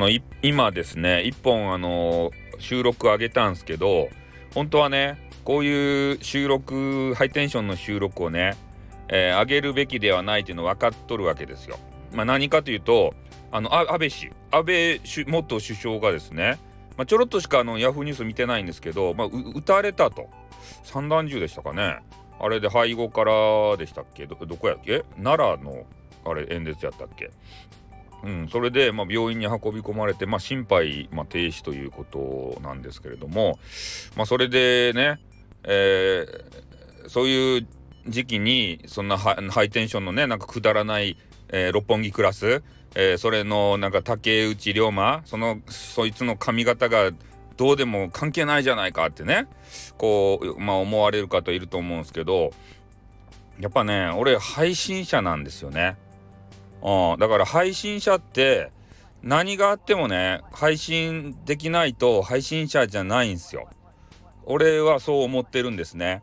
の今ですね1本あの収録上げたんですけど本当はねこういう収録ハイテンションの収録をね、えー、上げるべきではないというの分かっとるわけですよ。まあ、何かというとあの安倍氏安倍元首相がですね、まあ、ちょろっとしかあのヤフーニュース見てないんですけど、まあ、撃たれたと。散弾銃でしたかね。あれで背後からでしたっけ？どこやっけ？奈良のあれ演説やったっけ？うん、それで、まあ、病院に運び込まれて、まあ、心肺、まあ、停止ということなんですけれども、まあ、それでね、えー、そういう時期にそんなハイテンションのねなんかくだらない、えー、六本木クラス、えー、それのなんか竹内涼真そのそいつの髪型がどうでも関係ないじゃないかってねこうまあ思われる方いると思うんですけどやっぱね俺配信者なんですよね。うん、だから配信者って何があってもね配信できないと配信者じゃないんですよ。俺はそう思ってるんですね。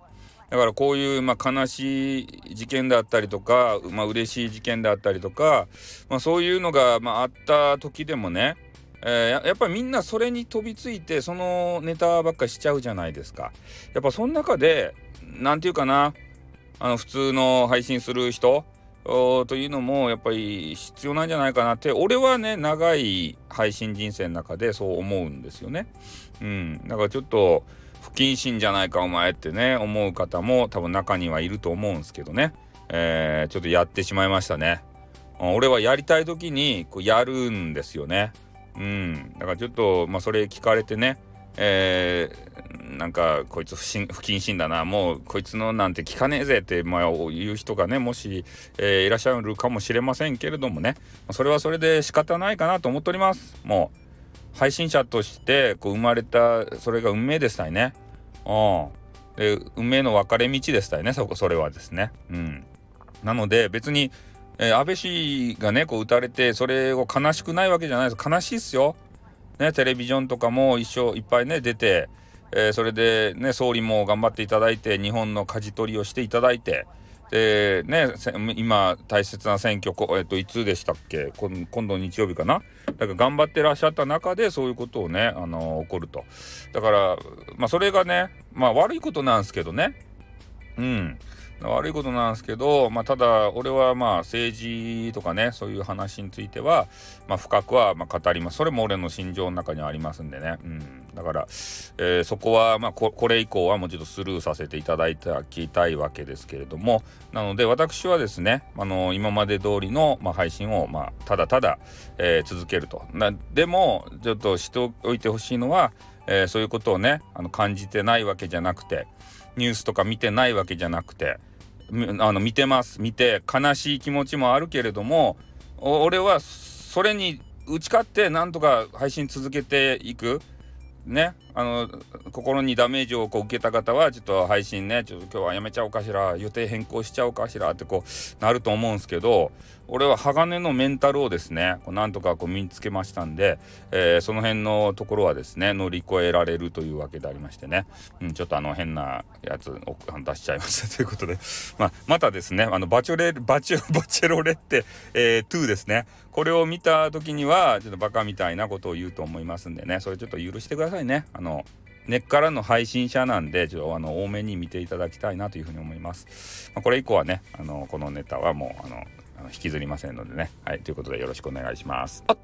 だからこういう、まあ、悲しい事件であったりとか、まあ嬉しい事件であったりとか、まあ、そういうのが、まあ、あった時でもね、えー、やっぱりみんなそれに飛びついてそのネタばっかしちゃうじゃないですか。やっぱその中で何て言うかなあの普通の配信する人というのもやっぱり必要なんじゃないかなって俺はね長い配信人生の中でそう思うんですよね。うん、だからちょっと不謹慎じゃないかお前ってね思う方も多分中にはいると思うんですけどね、えー、ちょっとやってしまいましたね。俺はやりたい時にこうやるんですよね。うん、だからちょっと、まあ、それ聞かれてね、えー、なんかこいつ不不謹慎だなもうこいつのなんて聞かねえぜって、まあ、言う人がねもし、えー、いらっしゃるかもしれませんけれどもね。それはそれで仕方ないかなと思っております。もう配信者としてこう生まれたそれが運命でしたいね。うん。で運命の分かれ道でしたいねそこそれはですね。うん。なので別にえー、安倍氏がねこう撃たれてそれを悲しくないわけじゃないです。悲しいっすよ。ねテレビジョンとかも一生いっぱいね出て、えー、それでね総理も頑張っていただいて日本の舵取りをしていただいて。でね今大切な選挙えっといつでしたっけ？今度日曜日かな？だから頑張ってらっしゃった中でそういうことをねあの起こると。だからまあそれがねまあ悪いことなんですけどね。うん。悪いことなんですけど、まあ、ただ俺はまあ政治とかねそういう話については、まあ、深くはま語ります。それも俺の心情の中にありますんでね、うん、だから、えー、そこはまあこれ以降はもうちょっとスルーさせていただいたきたいわけですけれども。なので私はですね、あの今まで通りの、ま、配信を、ま、ただただ、え、続けると。なでもちょっとしておいてほしいのは、えー、そういうことをねあの感じてないわけじゃなくてニュースとか見てないわけじゃなくてあの見てます。見て悲しい気持ちもあるけれども俺はそれに打ち勝ってなんとか配信続けていく。ね。あの心にダメージをこう受けた方はちょっと配信ねちょっと今日はやめちゃおうかしら予定変更しちゃおうかしらってこうなると思うんですけど俺は鋼のメンタルをですねこうなんとかこう身につけましたんで、えー、その辺のところはですね乗り越えられるというわけでありましてね、うん、ちょっとあの変なやつを出しちゃいましたということで、まあ、またですねあのバチョレバチョ バチェロレッテ、えー、2ですね。これを見た時にはちょっとバカみたいなことを言うと思いますんでね。それちょっと許してくださいね。あのの根っからの配信者なんで、ちょっとあの多めに見ていただきたいなというふうに思います。まあ、これ以降はね、あのこのネタはもうあの引きずりませんのでね。はい、ということでよろしくお願いします。あっ、